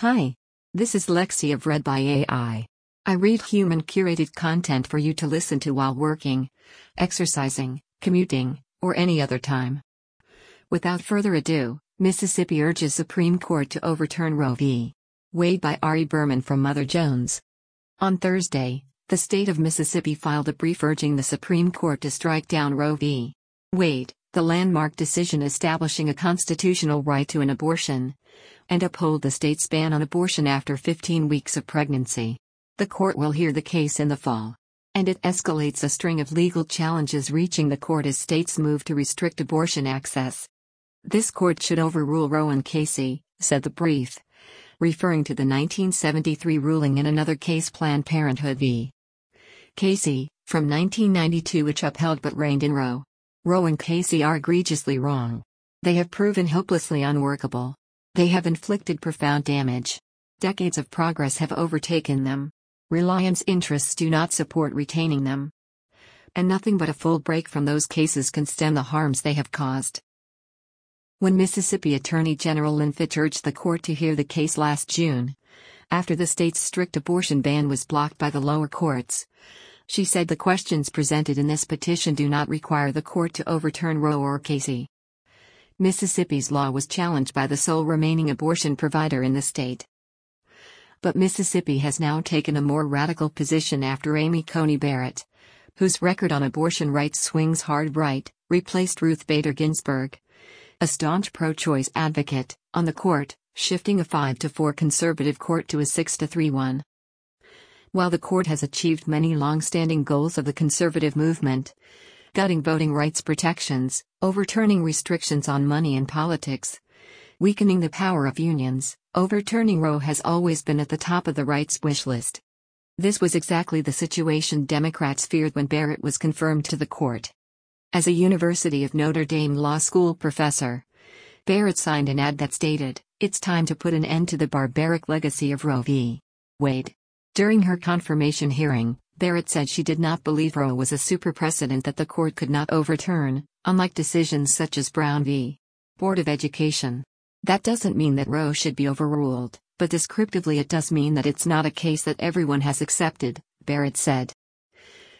Hi. This is Lexi of Read by AI. I read human curated content for you to listen to while working, exercising, commuting, or any other time. Without further ado, Mississippi urges Supreme Court to overturn Roe v. Wade by Ari Berman from Mother Jones. On Thursday, the state of Mississippi filed a brief urging the Supreme Court to strike down Roe v. Wade, the landmark decision establishing a constitutional right to an abortion, and uphold the state's ban on abortion after 15 weeks of pregnancy. The court will hear the case in the fall. And it escalates a string of legal challenges reaching the court as states move to restrict abortion access. This court should overrule Roe and Casey, said the brief, referring to the 1973 ruling in another case Planned Parenthood v. Casey, from 1992 which upheld but reined in Roe. Roe and Casey are egregiously wrong. They have proven hopelessly unworkable. They have inflicted profound damage. Decades of progress have overtaken them. Reliance interests do not support retaining them. And nothing but a full break from those cases can stem the harms they have caused. When Mississippi Attorney General Lynn Fitch urged the court to hear the case last June, after the state's strict abortion ban was blocked by the lower courts, she said the questions presented in this petition do not require the court to overturn Roe or Casey. Mississippi's law was challenged by the sole remaining abortion provider in the state. But Mississippi has now taken a more radical position after Amy Coney Barrett, whose record on abortion rights swings hard right, replaced Ruth Bader Ginsburg, a staunch pro choice advocate, on the court, shifting a 5 to 4 conservative court to a 6 to 3 one. While the court has achieved many long standing goals of the conservative movement, gutting voting rights protections, overturning restrictions on money and politics, weakening the power of unions, overturning Roe has always been at the top of the right's wish list. This was exactly the situation Democrats feared when Barrett was confirmed to the court. As a University of Notre Dame Law School professor, Barrett signed an ad that stated, It's time to put an end to the barbaric legacy of Roe v. Wade. During her confirmation hearing, Barrett said she did not believe Roe was a super precedent that the court could not overturn, unlike decisions such as Brown v. Board of Education. That doesn't mean that Roe should be overruled, but descriptively it does mean that it's not a case that everyone has accepted, Barrett said.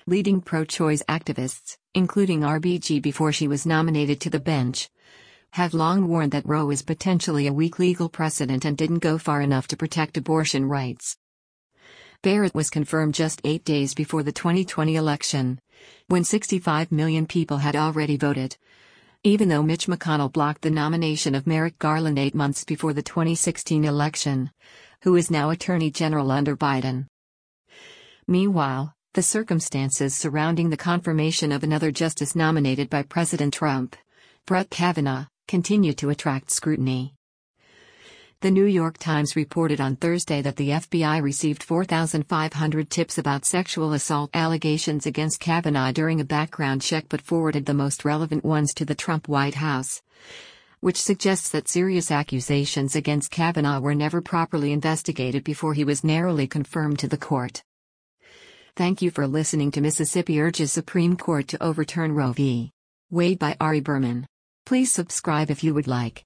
Leading pro choice activists, including RBG before she was nominated to the bench, have long warned that Roe is potentially a weak legal precedent and didn't go far enough to protect abortion rights. Barrett was confirmed just eight days before the 2020 election, when 65 million people had already voted. Even though Mitch McConnell blocked the nomination of Merrick Garland eight months before the 2016 election, who is now Attorney General under Biden. Meanwhile, the circumstances surrounding the confirmation of another justice nominated by President Trump, Brett Kavanaugh, continue to attract scrutiny. The New York Times reported on Thursday that the FBI received 4,500 tips about sexual assault allegations against Kavanaugh during a background check but forwarded the most relevant ones to the Trump White House, which suggests that serious accusations against Kavanaugh were never properly investigated before he was narrowly confirmed to the court. Thank you for listening to Mississippi Urges Supreme Court to Overturn Roe v. Wade by Ari Berman. Please subscribe if you would like.